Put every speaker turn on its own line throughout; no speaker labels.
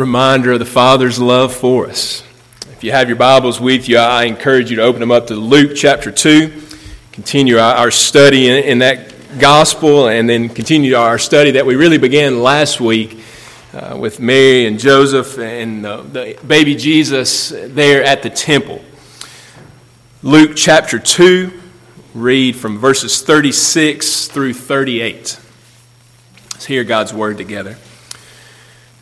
reminder of the Father's love for us. If you have your Bibles with you, I encourage you to open them up to Luke chapter 2, continue our study in that gospel, and then continue our study that we really began last week uh, with Mary and Joseph and the, the baby Jesus there at the temple. Luke chapter 2, read from verses 36 through 38. Let's hear God's word together.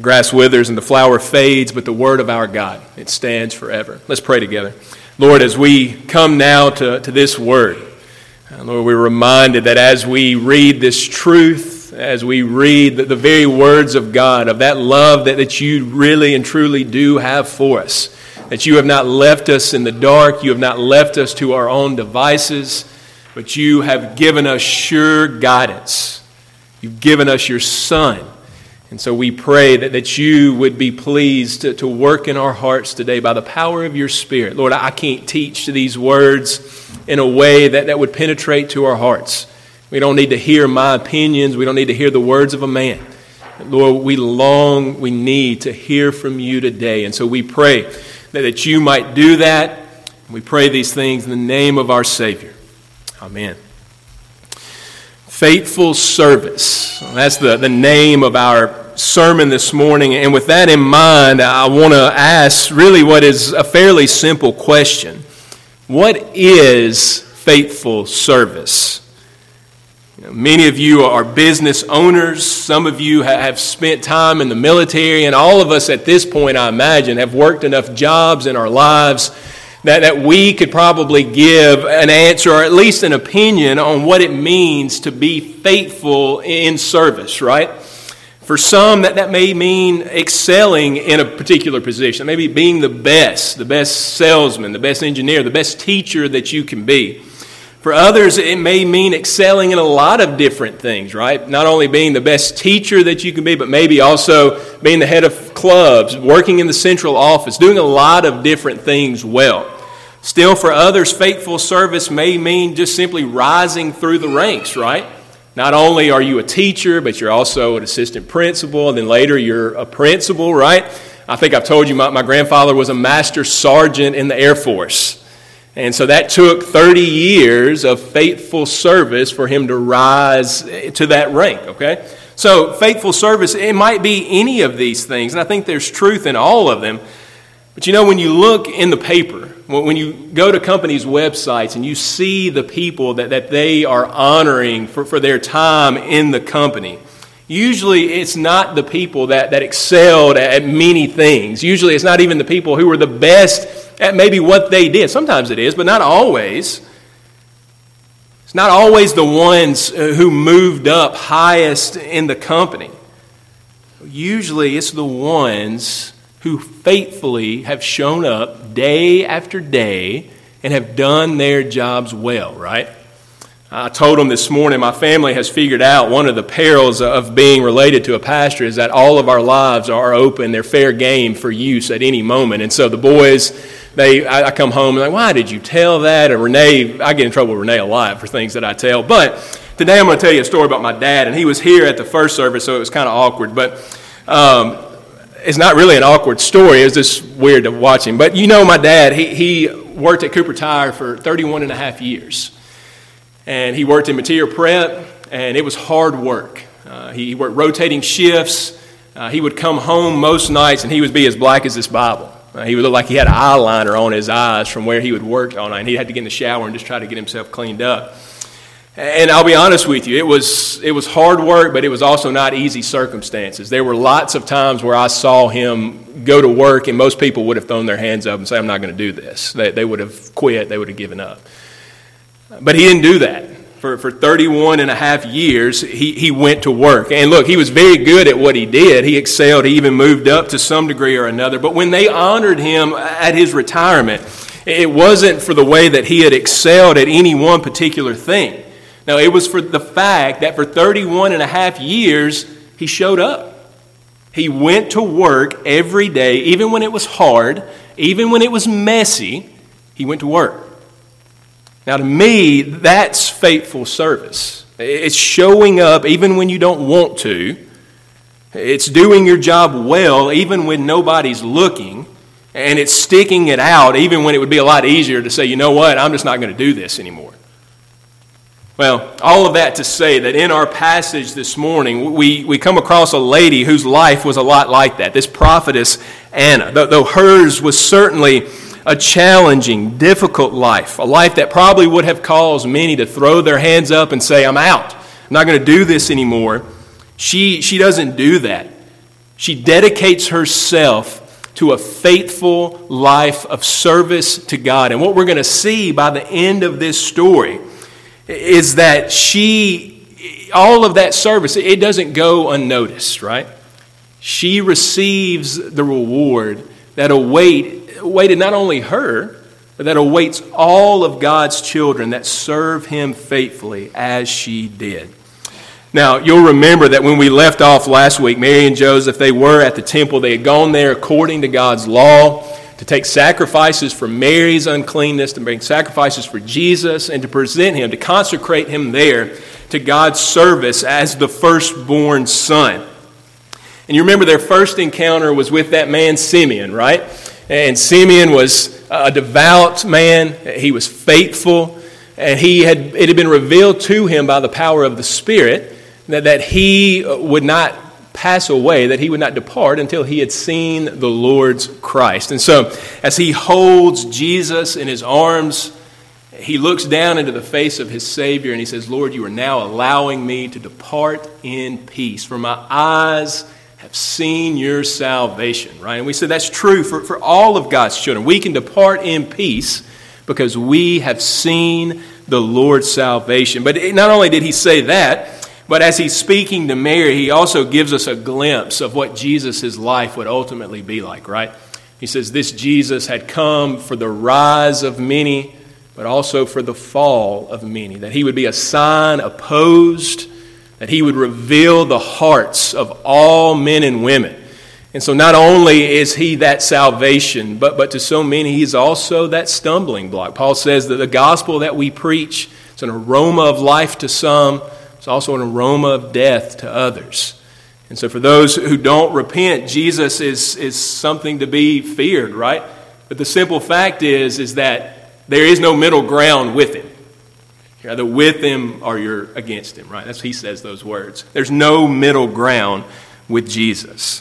grass withers and the flower fades, but the word of our God, it stands forever. Let's pray together. Lord, as we come now to, to this word, uh, Lord, we're reminded that as we read this truth, as we read the, the very words of God, of that love that, that you really and truly do have for us, that you have not left us in the dark, you have not left us to our own devices, but you have given us sure guidance. You've given us your Son and so we pray that, that you would be pleased to, to work in our hearts today by the power of your Spirit. Lord, I can't teach these words in a way that, that would penetrate to our hearts. We don't need to hear my opinions, we don't need to hear the words of a man. Lord, we long, we need to hear from you today. And so we pray that, that you might do that. We pray these things in the name of our Savior. Amen faithful service. That's the, the name of our sermon this morning. And with that in mind, I want to ask really what is a fairly simple question What is faithful service? Many of you are business owners. Some of you have spent time in the military, and all of us at this point, I imagine, have worked enough jobs in our lives that, that we could probably give an answer or at least an opinion on what it means to be faithful in service, right? For some, that, that may mean excelling in a particular position, maybe being the best, the best salesman, the best engineer, the best teacher that you can be. For others, it may mean excelling in a lot of different things, right? Not only being the best teacher that you can be, but maybe also being the head of clubs, working in the central office, doing a lot of different things well. Still, for others, faithful service may mean just simply rising through the ranks, right? Not only are you a teacher, but you're also an assistant principal, and then later you're a principal, right? I think I've told you my, my grandfather was a master sergeant in the Air Force. And so that took 30 years of faithful service for him to rise eh, to that rank, okay? So, faithful service, it might be any of these things, and I think there's truth in all of them. But you know, when you look in the paper, when you go to companies' websites and you see the people that, that they are honoring for, for their time in the company, usually it's not the people that, that excelled at many things. Usually it's not even the people who were the best at maybe what they did. Sometimes it is, but not always. It's not always the ones uh, who moved up highest in the company. Usually it's the ones who faithfully have shown up day after day and have done their jobs well, right? I told them this morning my family has figured out one of the perils of being related to a pastor is that all of our lives are open, they're fair game for use at any moment. And so the boys, they, I come home and like, why did you tell that? And Renee, I get in trouble with Renee a lot for things that I tell. But today I'm going to tell you a story about my dad, and he was here at the first service, so it was kind of awkward. But um, it's not really an awkward story. It's just weird to watch him. But you know, my dad, he, he worked at Cooper Tire for 31 and a half years. And he worked in material prep, and it was hard work. Uh, he worked rotating shifts. Uh, he would come home most nights, and he would be as black as this Bible. Uh, he would look like he had eyeliner on his eyes from where he would work all night. And he had to get in the shower and just try to get himself cleaned up. And I'll be honest with you, it was, it was hard work, but it was also not easy circumstances. There were lots of times where I saw him go to work, and most people would have thrown their hands up and say, I'm not going to do this. They, they would have quit, they would have given up. But he didn't do that. for, for 31 and a half years, he, he went to work. And look, he was very good at what he did. He excelled. He even moved up to some degree or another. But when they honored him at his retirement, it wasn't for the way that he had excelled at any one particular thing. No, it was for the fact that for 31 and a half years, he showed up. He went to work every day, even when it was hard, even when it was messy, he went to work. Now, to me, that's faithful service. It's showing up even when you don't want to. It's doing your job well even when nobody's looking. And it's sticking it out even when it would be a lot easier to say, you know what, I'm just not going to do this anymore. Well, all of that to say that in our passage this morning, we, we come across a lady whose life was a lot like that, this prophetess Anna. Though, though hers was certainly a challenging, difficult life, a life that probably would have caused many to throw their hands up and say, I'm out. I'm not going to do this anymore. She, she doesn't do that. She dedicates herself to a faithful life of service to God. And what we're going to see by the end of this story is that she, all of that service, it doesn't go unnoticed, right? She receives the reward that await awaited not only her, but that awaits all of God's children that serve him faithfully as she did. Now, you'll remember that when we left off last week, Mary and Joseph, they were at the temple. They had gone there according to God's law to take sacrifices for Mary's uncleanness, to bring sacrifices for Jesus, and to present him, to consecrate him there to God's service as the firstborn son. And you remember their first encounter was with that man Simeon, right? And Simeon was a devout man, he was faithful, and he had, it had been revealed to him by the power of the Spirit that, that he would not pass away, that he would not depart until he had seen the Lord's Christ. And so, as he holds Jesus in his arms, he looks down into the face of his Savior and he says, Lord, you are now allowing me to depart in peace, for my eyes have seen your salvation, right? And we said that's true for, for all of God's children. We can depart in peace because we have seen the Lord's salvation. But not only did he say that, but as he's speaking to Mary, he also gives us a glimpse of what Jesus' life would ultimately be like, right? He says, This Jesus had come for the rise of many, but also for the fall of many. That he would be a sign opposed that he would reveal the hearts of all men and women. And so, not only is he that salvation, but, but to so many, he's also that stumbling block. Paul says that the gospel that we preach is an aroma of life to some, it's also an aroma of death to others. And so, for those who don't repent, Jesus is, is something to be feared, right? But the simple fact is, is that there is no middle ground with him. You're either with him or you're against him, right? That's he says those words. There's no middle ground with Jesus.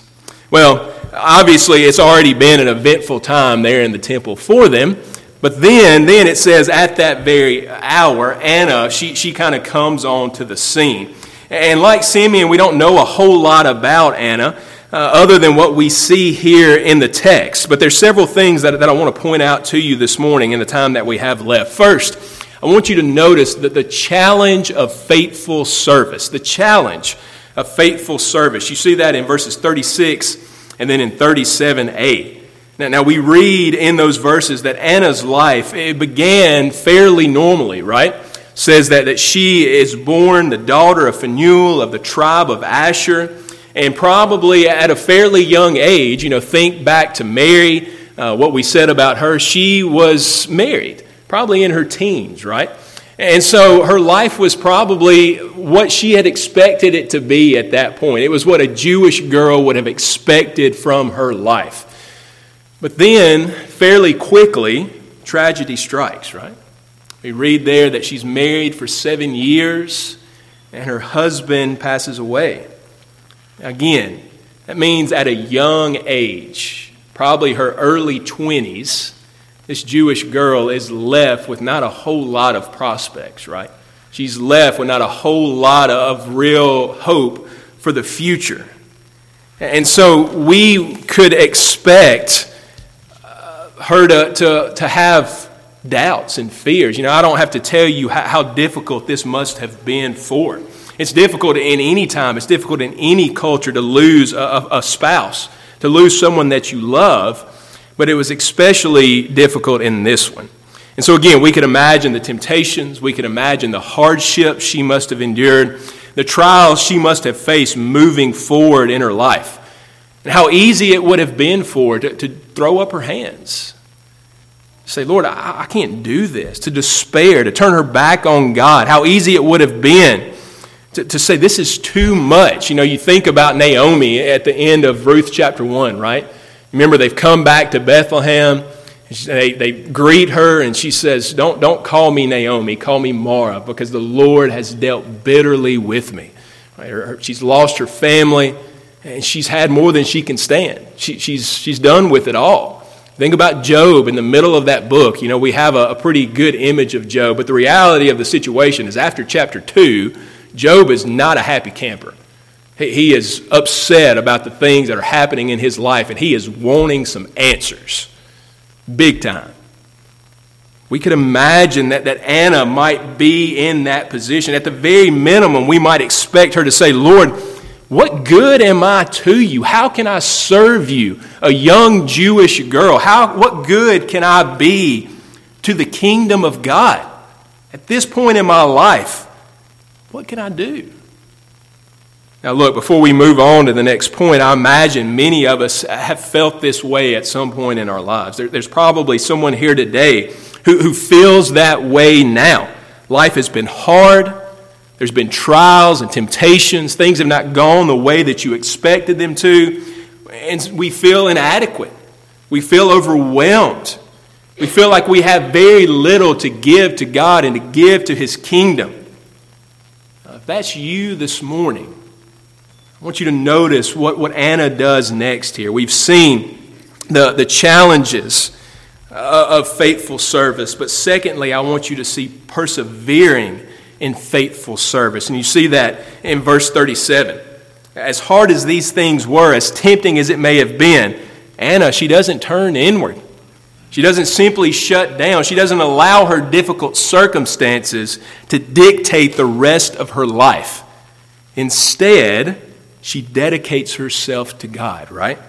Well, obviously, it's already been an eventful time there in the temple for them. But then, then it says at that very hour, Anna, she, she kind of comes onto the scene. And like Simeon, we don't know a whole lot about Anna. Uh, other than what we see here in the text. But there's several things that, that I want to point out to you this morning in the time that we have left. First, I want you to notice that the challenge of faithful service, the challenge of faithful service, you see that in verses 36 and then in 37a. Now, now we read in those verses that Anna's life it began fairly normally, right? Says that, that she is born the daughter of Phanuel of the tribe of Asher, and probably at a fairly young age, you know, think back to Mary, uh, what we said about her, she was married probably in her teens, right? And so her life was probably what she had expected it to be at that point. It was what a Jewish girl would have expected from her life. But then, fairly quickly, tragedy strikes, right? We read there that she's married for seven years and her husband passes away. Again, that means at a young age, probably her early 20s, this Jewish girl is left with not a whole lot of prospects, right? She's left with not a whole lot of real hope for the future. And so we could expect her to, to, to have doubts and fears. You know, I don't have to tell you how, how difficult this must have been for. It's difficult in any time, it's difficult in any culture to lose a, a spouse, to lose someone that you love, but it was especially difficult in this one. And so, again, we could imagine the temptations, we could imagine the hardships she must have endured, the trials she must have faced moving forward in her life, and how easy it would have been for her to, to throw up her hands. Say, Lord, I, I can't do this. To despair, to turn her back on God. How easy it would have been to, to say, This is too much. You know, you think about Naomi at the end of Ruth chapter 1, right? Remember, they've come back to Bethlehem. They, they greet her, and she says, don't, don't call me Naomi, call me Mara, because the Lord has dealt bitterly with me. Right? She's lost her family, and she's had more than she can stand. She, she's, she's done with it all. Think about Job in the middle of that book. You know, we have a, a pretty good image of Job, but the reality of the situation is after chapter 2, Job is not a happy camper. He is upset about the things that are happening in his life, and he is wanting some answers. Big time. We could imagine that, that Anna might be in that position. At the very minimum, we might expect her to say, Lord, what good am I to you? How can I serve you? A young Jewish girl. How, what good can I be to the kingdom of God? At this point in my life, what can I do? Now, look, before we move on to the next point, I imagine many of us have felt this way at some point in our lives. There, there's probably someone here today who, who feels that way now. Life has been hard, there's been trials and temptations, things have not gone the way that you expected them to, and we feel inadequate. We feel overwhelmed. We feel like we have very little to give to God and to give to His kingdom. If that's you this morning, I want you to notice what, what Anna does next here. We've seen the, the challenges uh, of faithful service, but secondly, I want you to see persevering in faithful service. And you see that in verse 37. As hard as these things were, as tempting as it may have been, Anna, she doesn't turn inward. She doesn't simply shut down. She doesn't allow her difficult circumstances to dictate the rest of her life. Instead, she dedicates herself to God, right?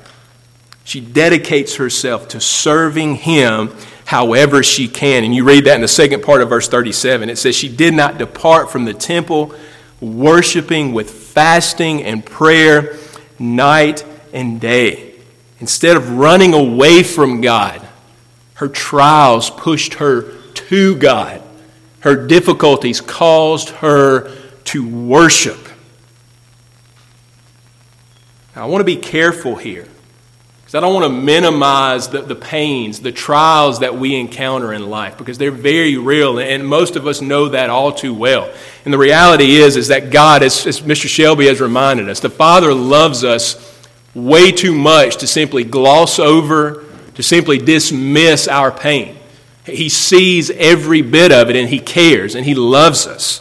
She dedicates herself to serving Him however she can. And you read that in the second part of verse 37. It says, She did not depart from the temple, worshiping with fasting and prayer night and day. Instead of running away from God, her trials pushed her to God. Her difficulties caused her to worship. Now, I want to be careful here because I don't want to minimize the, the pains, the trials that we encounter in life because they're very real and most of us know that all too well. And the reality is, is that God, as, as Mr. Shelby has reminded us, the Father loves us way too much to simply gloss over, to simply dismiss our pain. He sees every bit of it and He cares and He loves us.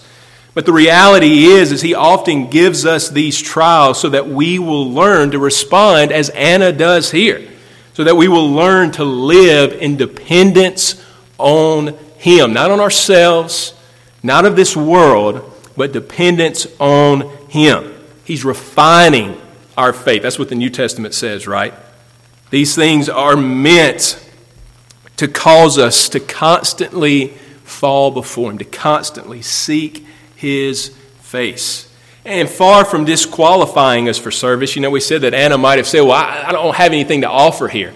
But the reality is, is he often gives us these trials so that we will learn to respond as Anna does here. So that we will learn to live in dependence on him. Not on ourselves, not of this world, but dependence on him. He's refining our faith. That's what the New Testament says, right? These things are meant to cause us to constantly fall before him, to constantly seek his face. And far from disqualifying us for service, you know, we said that Anna might have said, Well, I, I don't have anything to offer here.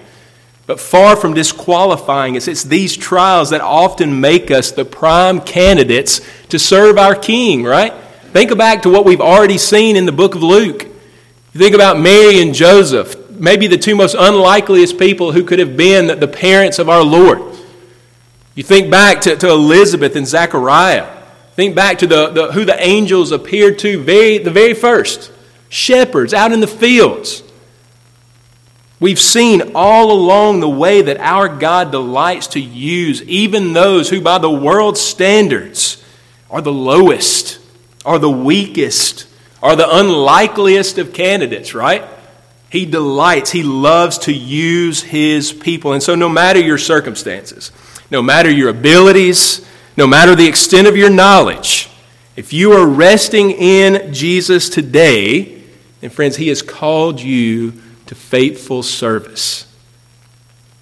But far from disqualifying us, it's these trials that often make us the prime candidates to serve our King, right? Think back to what we've already seen in the book of Luke. You think about Mary and Joseph, maybe the two most unlikeliest people who could have been the parents of our Lord. You think back to, to Elizabeth and Zechariah. Think back to the, the, who the angels appeared to very, the very first shepherds out in the fields. We've seen all along the way that our God delights to use even those who, by the world's standards, are the lowest, are the weakest, are the unlikeliest of candidates, right? He delights, he loves to use his people. And so, no matter your circumstances, no matter your abilities, no matter the extent of your knowledge, if you are resting in Jesus today, then, friends, He has called you to faithful service.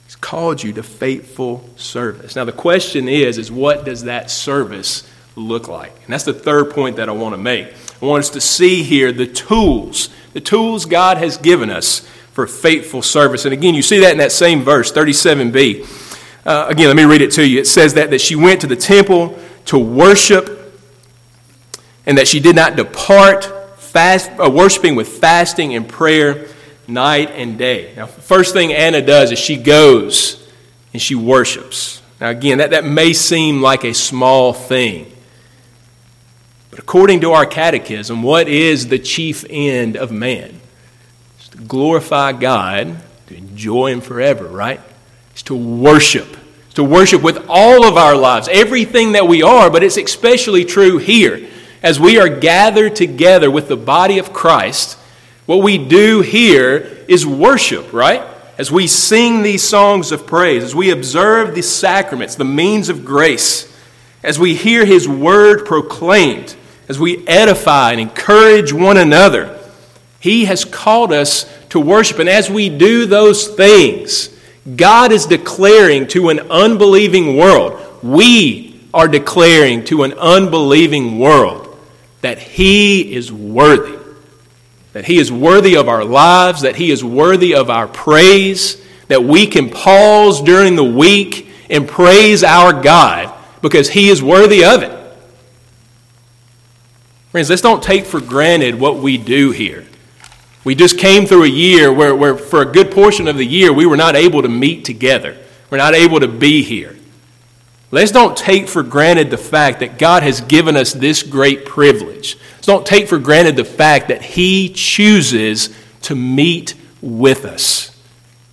He's called you to faithful service. Now, the question is, is what does that service look like? And that's the third point that I want to make. I want us to see here the tools, the tools God has given us for faithful service. And again, you see that in that same verse, 37b. Uh, again, let me read it to you. It says that, that she went to the temple to worship and that she did not depart fast, uh, worshiping with fasting and prayer night and day. Now, first thing Anna does is she goes and she worships. Now, again, that, that may seem like a small thing. But according to our catechism, what is the chief end of man? It's to glorify God, to enjoy Him forever, right? It's to worship. To worship with all of our lives, everything that we are, but it's especially true here as we are gathered together with the body of Christ, what we do here is worship, right? As we sing these songs of praise, as we observe the sacraments, the means of grace, as we hear His word proclaimed, as we edify and encourage one another, He has called us to worship. And as we do those things, God is declaring to an unbelieving world, we are declaring to an unbelieving world that He is worthy. That He is worthy of our lives, that He is worthy of our praise, that we can pause during the week and praise our God because He is worthy of it. Friends, let's don't take for granted what we do here. We just came through a year where, where, for a good portion of the year, we were not able to meet together. We're not able to be here. Let's don't take for granted the fact that God has given us this great privilege. Let's don't take for granted the fact that He chooses to meet with us,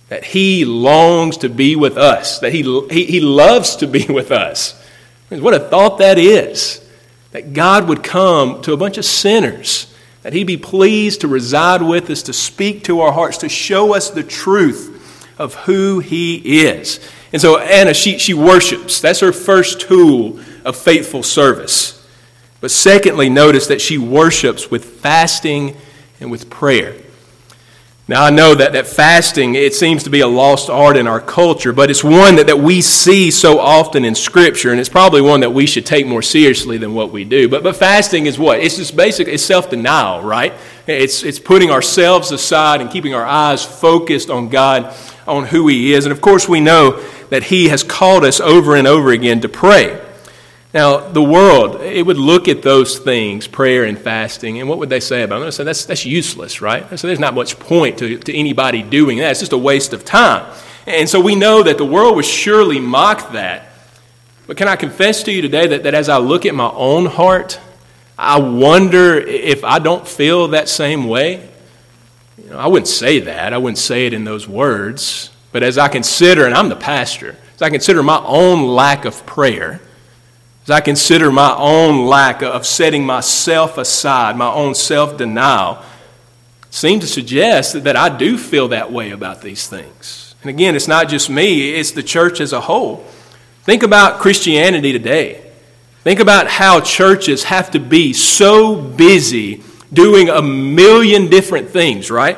that He longs to be with us, that He, he, he loves to be with us. What a thought that is that God would come to a bunch of sinners, that He'd be pleased to reside with us, to speak to our hearts, to show us the truth of who He is. And so Anna, she, she worships. That's her first tool of faithful service. But secondly, notice that she worships with fasting and with prayer. Now, I know that, that fasting, it seems to be a lost art in our culture, but it's one that, that we see so often in Scripture, and it's probably one that we should take more seriously than what we do. But, but fasting is what? It's just basic, it's self denial, right? It's, it's putting ourselves aside and keeping our eyes focused on God, on who He is. And of course, we know that He has called us over and over again to pray. Now, the world, it would look at those things, prayer and fasting, and what would they say about them? They say that's, that's useless, right? So there's not much point to, to anybody doing that. It's just a waste of time. And so we know that the world would surely mock that. But can I confess to you today that, that as I look at my own heart, I wonder if I don't feel that same way? You know, I wouldn't say that. I wouldn't say it in those words. But as I consider, and I'm the pastor, as I consider my own lack of prayer, as I consider my own lack of setting myself aside, my own self denial, seem to suggest that I do feel that way about these things. And again, it's not just me, it's the church as a whole. Think about Christianity today. Think about how churches have to be so busy doing a million different things, right?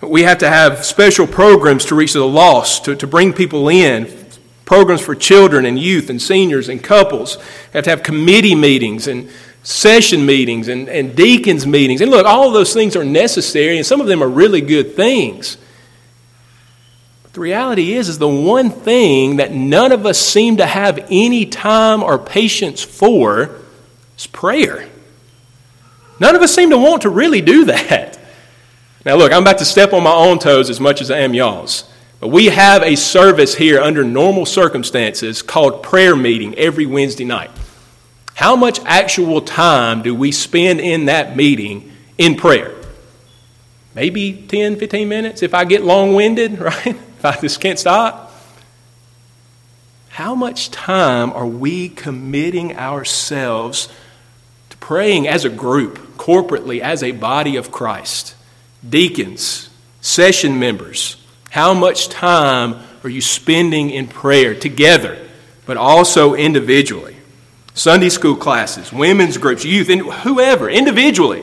We have to have special programs to reach the lost, to, to bring people in, programs for children and youth and seniors and couples. We have to have committee meetings and session meetings and, and deacons meetings. And look, all those things are necessary, and some of them are really good things. But the reality is, is the one thing that none of us seem to have any time or patience for is prayer. None of us seem to want to really do that. Now, look, I'm about to step on my own toes as much as I am y'all's. We have a service here under normal circumstances called prayer meeting every Wednesday night. How much actual time do we spend in that meeting in prayer? Maybe 10, 15 minutes if I get long winded, right? If I just can't stop. How much time are we committing ourselves to praying as a group, corporately, as a body of Christ? deacons, session members, how much time are you spending in prayer together? but also individually. Sunday school classes, women's groups, youth, and whoever, individually.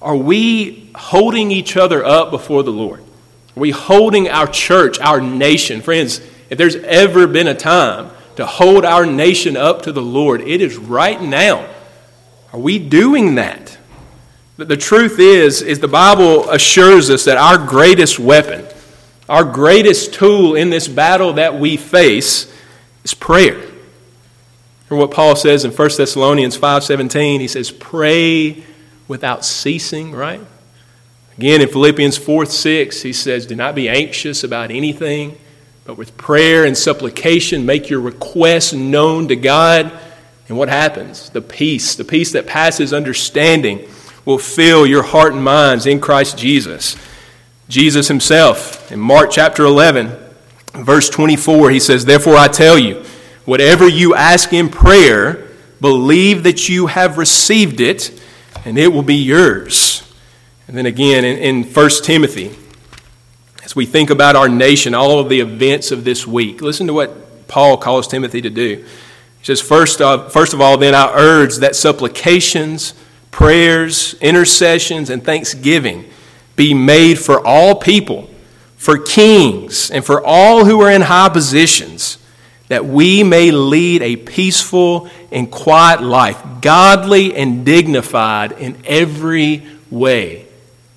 Are we holding each other up before the Lord? Are we holding our church, our nation? Friends, if there's ever been a time to hold our nation up to the Lord, it is right now. Are we doing that? But the truth is, is the Bible assures us that our greatest weapon, our greatest tool in this battle that we face is prayer. Or what Paul says in 1 Thessalonians 5:17, he says, "Pray without ceasing," right? Again, in Philippians 4 6, he says, Do not be anxious about anything, but with prayer and supplication, make your requests known to God. And what happens? The peace, the peace that passes understanding, will fill your heart and minds in Christ Jesus. Jesus himself, in Mark chapter 11, verse 24, he says, Therefore I tell you, whatever you ask in prayer, believe that you have received it, and it will be yours. And then again in, in 1 Timothy, as we think about our nation, all of the events of this week, listen to what Paul calls Timothy to do. He says, First of, first of all, then I urge that supplications, prayers, intercessions, and thanksgiving be made for all people, for kings, and for all who are in high positions, that we may lead a peaceful and quiet life, godly and dignified in every way.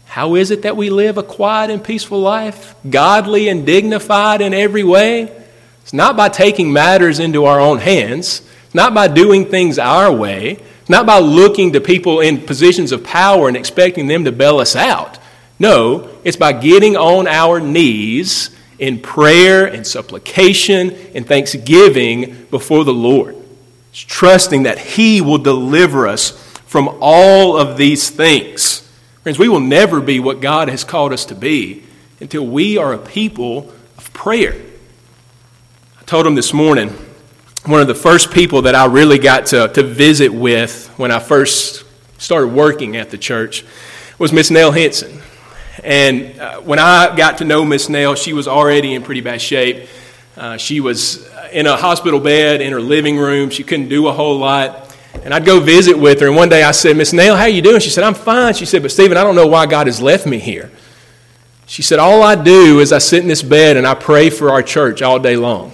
How is it that we live a quiet and peaceful life, godly and dignified in every way? It's not by taking matters into our own hands, it's not by doing things our way, it's not by looking to people in positions of power and expecting them to bail us out. No, it's by getting on our knees in prayer and supplication and thanksgiving before the Lord. It's trusting that He will deliver us from all of these things. Friends, we will never be what God has called us to be until we are a people of prayer. I told him this morning, one of the first people that I really got to, to visit with when I first started working at the church was Miss Nell Henson. And uh, when I got to know Miss Nell, she was already in pretty bad shape. Uh, she was in a hospital bed in her living room. She couldn't do a whole lot. And I'd go visit with her. And one day I said, Miss Nell, how you doing? She said, I'm fine. She said, but Stephen, I don't know why God has left me here. She said, all I do is I sit in this bed and I pray for our church all day long.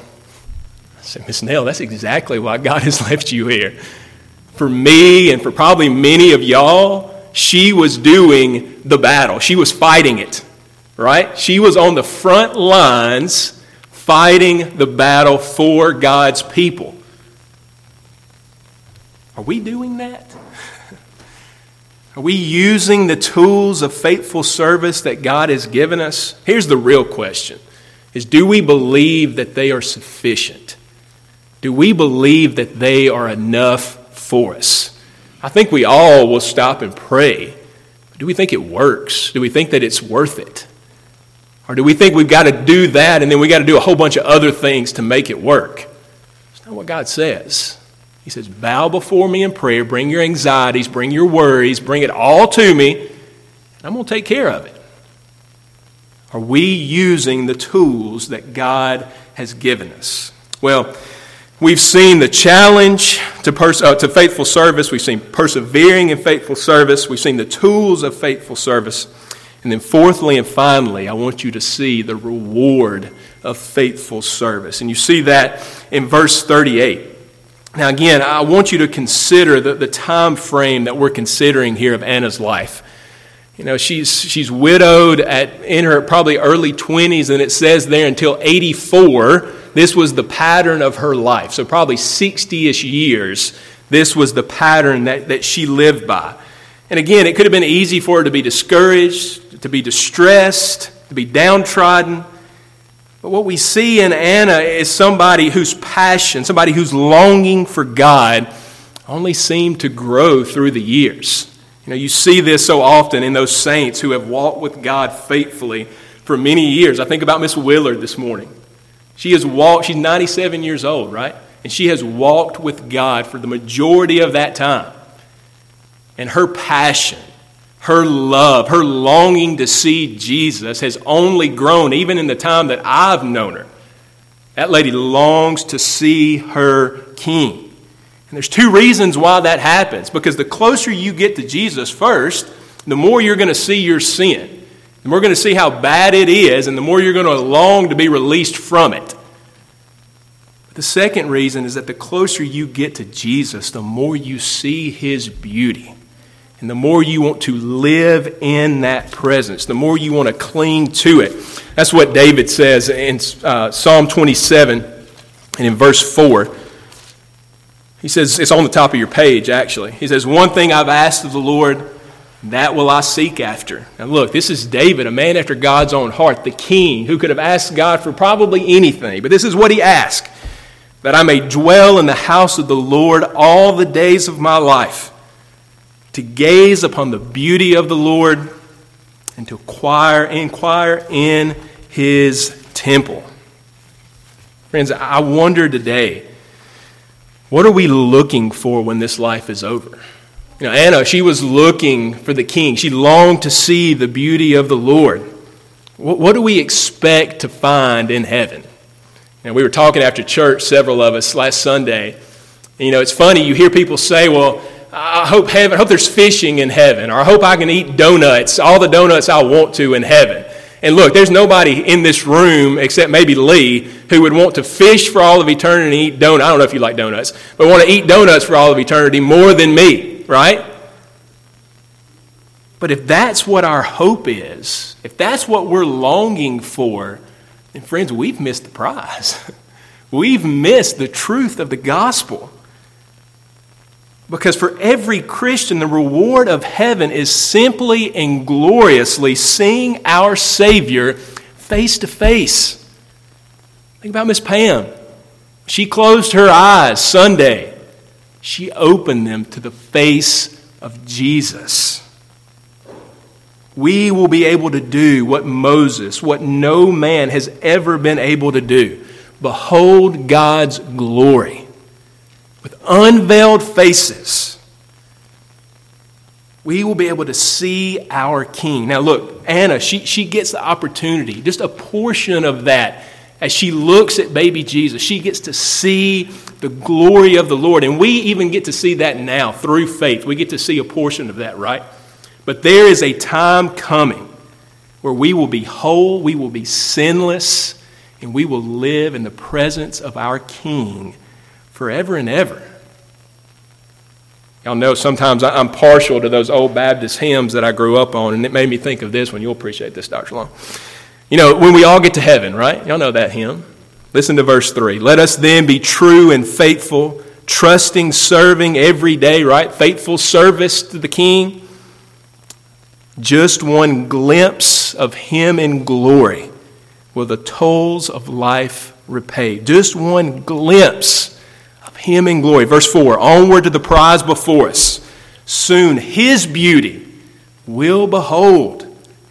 I said, Miss Nell, that's exactly why God has left you here. For me and for probably many of y'all, she was doing the battle. She was fighting it, right? She was on the front lines fighting the battle for God's people. Are we doing that? Are we using the tools of faithful service that God has given us? Here's the real question is do we believe that they are sufficient? Do we believe that they are enough for us? I think we all will stop and pray. Do we think it works? Do we think that it's worth it? Or do we think we've got to do that and then we got to do a whole bunch of other things to make it work? It's not what God says. He says, Bow before me in prayer, bring your anxieties, bring your worries, bring it all to me, and I'm going to take care of it. Are we using the tools that God has given us? Well, we've seen the challenge to, pers- uh, to faithful service, we've seen persevering in faithful service, we've seen the tools of faithful service. And then, fourthly and finally, I want you to see the reward of faithful service. And you see that in verse 38. Now, again, I want you to consider the, the time frame that we're considering here of Anna's life. You know, she's, she's widowed at, in her probably early 20s, and it says there until 84, this was the pattern of her life. So, probably 60 ish years, this was the pattern that, that she lived by. And again, it could have been easy for her to be discouraged, to be distressed, to be downtrodden. But what we see in Anna is somebody whose passion, somebody whose longing for God only seemed to grow through the years. You know, you see this so often in those saints who have walked with God faithfully for many years. I think about Miss Willard this morning. She has walked, she's 97 years old, right? And she has walked with God for the majority of that time. And her passion her love, her longing to see Jesus has only grown, even in the time that I've known her. That lady longs to see her king. And there's two reasons why that happens. Because the closer you get to Jesus first, the more you're going to see your sin. More you're going to see how bad it is, and the more you're going to long to be released from it. But the second reason is that the closer you get to Jesus, the more you see his beauty. And the more you want to live in that presence, the more you want to cling to it. That's what David says in uh, Psalm 27 and in verse 4. He says, it's on the top of your page, actually. He says, One thing I've asked of the Lord, that will I seek after. Now, look, this is David, a man after God's own heart, the king, who could have asked God for probably anything. But this is what he asked that I may dwell in the house of the Lord all the days of my life to gaze upon the beauty of the Lord and to acquire, inquire in his temple. Friends, I wonder today, what are we looking for when this life is over? You know, Anna, she was looking for the king. She longed to see the beauty of the Lord. What, what do we expect to find in heaven? And we were talking after church, several of us, last Sunday. You know, it's funny, you hear people say, well, I hope heaven, I hope there's fishing in heaven, or I hope I can eat donuts, all the donuts I want to in heaven. And look, there's nobody in this room except maybe Lee who would want to fish for all of eternity and eat donuts. I don't know if you like donuts, but want to eat donuts for all of eternity more than me, right? But if that's what our hope is, if that's what we're longing for, then friends, we've missed the prize. we've missed the truth of the gospel. Because for every Christian, the reward of heaven is simply and gloriously seeing our Savior face to face. Think about Miss Pam. She closed her eyes Sunday. She opened them to the face of Jesus. We will be able to do what Moses, what no man has ever been able to do behold God's glory with unveiled faces, we will be able to see our King. Now, look, Anna, she, she gets the opportunity, just a portion of that. As she looks at baby Jesus, she gets to see the glory of the Lord. And we even get to see that now through faith. We get to see a portion of that, right? But there is a time coming where we will be whole, we will be sinless, and we will live in the presence of our King forever and ever. Y'all know sometimes I'm partial to those old Baptist hymns that I grew up on, and it made me think of this one. You'll appreciate this, Dr. Long. You know, when we all get to heaven, right? Y'all know that hymn. Listen to verse 3. Let us then be true and faithful, trusting, serving every day, right? Faithful service to the King. Just one glimpse of Him in glory will the tolls of life repay. Just one glimpse of him in glory. Verse 4 Onward to the prize before us. Soon his beauty will behold.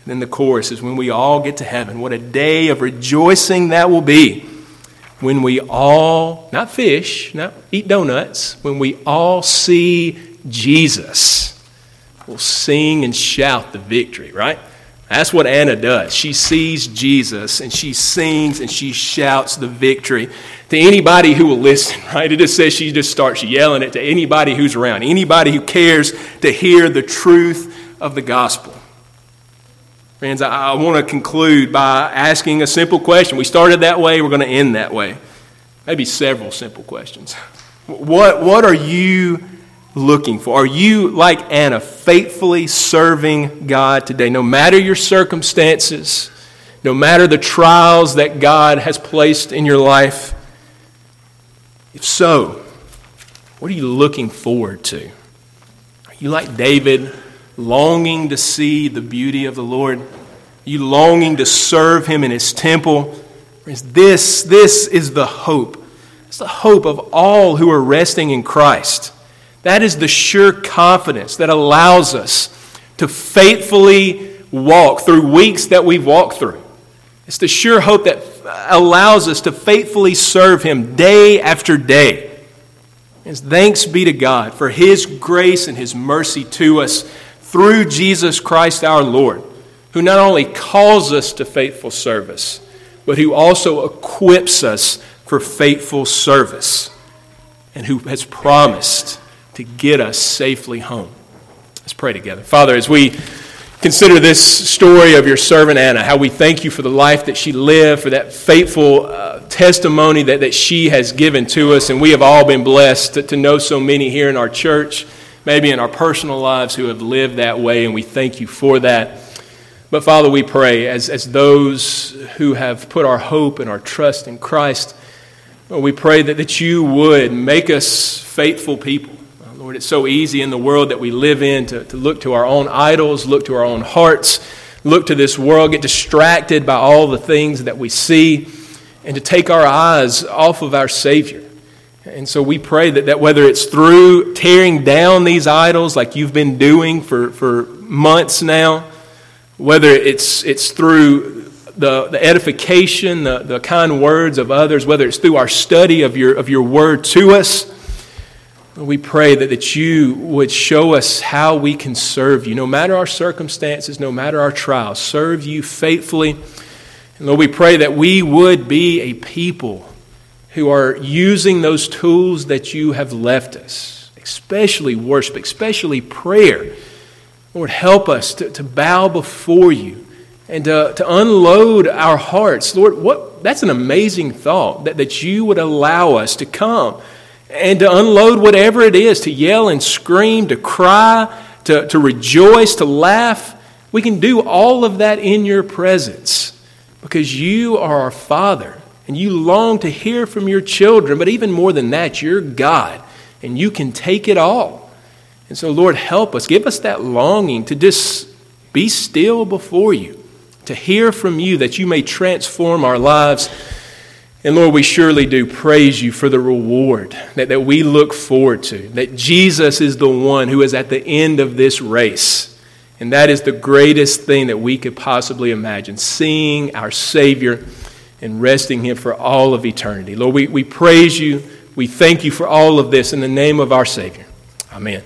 And then the chorus is when we all get to heaven. What a day of rejoicing that will be. When we all, not fish, not eat donuts, when we all see Jesus. We'll sing and shout the victory, right? That's what Anna does. She sees Jesus and she sings and she shouts the victory to anybody who will listen, right? It just says she just starts yelling it to anybody who's around, anybody who cares to hear the truth of the gospel. Friends, I, I want to conclude by asking a simple question. We started that way, we're going to end that way. Maybe several simple questions. What, what are you looking for? Are you, like Anna, faithfully serving God today, no matter your circumstances, no matter the trials that God has placed in your life? If so, what are you looking forward to? Are you like David, longing to see the beauty of the Lord? You longing to serve Him in His temple? This, this is the hope. It's the hope of all who are resting in Christ. That is the sure confidence that allows us to faithfully walk through weeks that we've walked through. It's the sure hope that allows us to faithfully serve Him day after day. And thanks be to God for His grace and His mercy to us through Jesus Christ our Lord, who not only calls us to faithful service, but who also equips us for faithful service and who has promised to get us safely home. Let's pray together. Father, as we consider this story of your servant Anna, how we thank you for the life that she lived, for that faithful uh, testimony that, that she has given to us. And we have all been blessed to, to know so many here in our church, maybe in our personal lives, who have lived that way. And we thank you for that. But Father, we pray as, as those who have put our hope and our trust in Christ, we pray that, that you would make us faithful people uh, Lord, it's so easy in the world that we live in to, to look to our own idols, look to our own hearts, look to this world, get distracted by all the things that we see, and to take our eyes off of our Savior. And so we pray that, that whether it's through tearing down these idols like you've been doing for, for months now, whether it's, it's through the, the edification, the, the kind words of others, whether it's through our study of your, of your word to us, we pray that, that you would show us how we can serve you, no matter our circumstances, no matter our trials, serve you faithfully. And Lord, we pray that we would be a people who are using those tools that you have left us, especially worship, especially prayer. Lord, help us to, to bow before you and to, to unload our hearts. Lord, what, that's an amazing thought that, that you would allow us to come and to unload whatever it is, to yell and scream, to cry, to, to rejoice, to laugh. We can do all of that in your presence because you are our Father and you long to hear from your children. But even more than that, you're God and you can take it all. And so, Lord, help us. Give us that longing to just be still before you, to hear from you that you may transform our lives and Lord, we surely do praise you for the reward that, that we look forward to, that Jesus is the one who is at the end of this race. And that is the greatest thing that we could possibly imagine seeing our Savior and resting Him for all of eternity. Lord, we, we praise you. We thank you for all of this in the name of our Savior. Amen.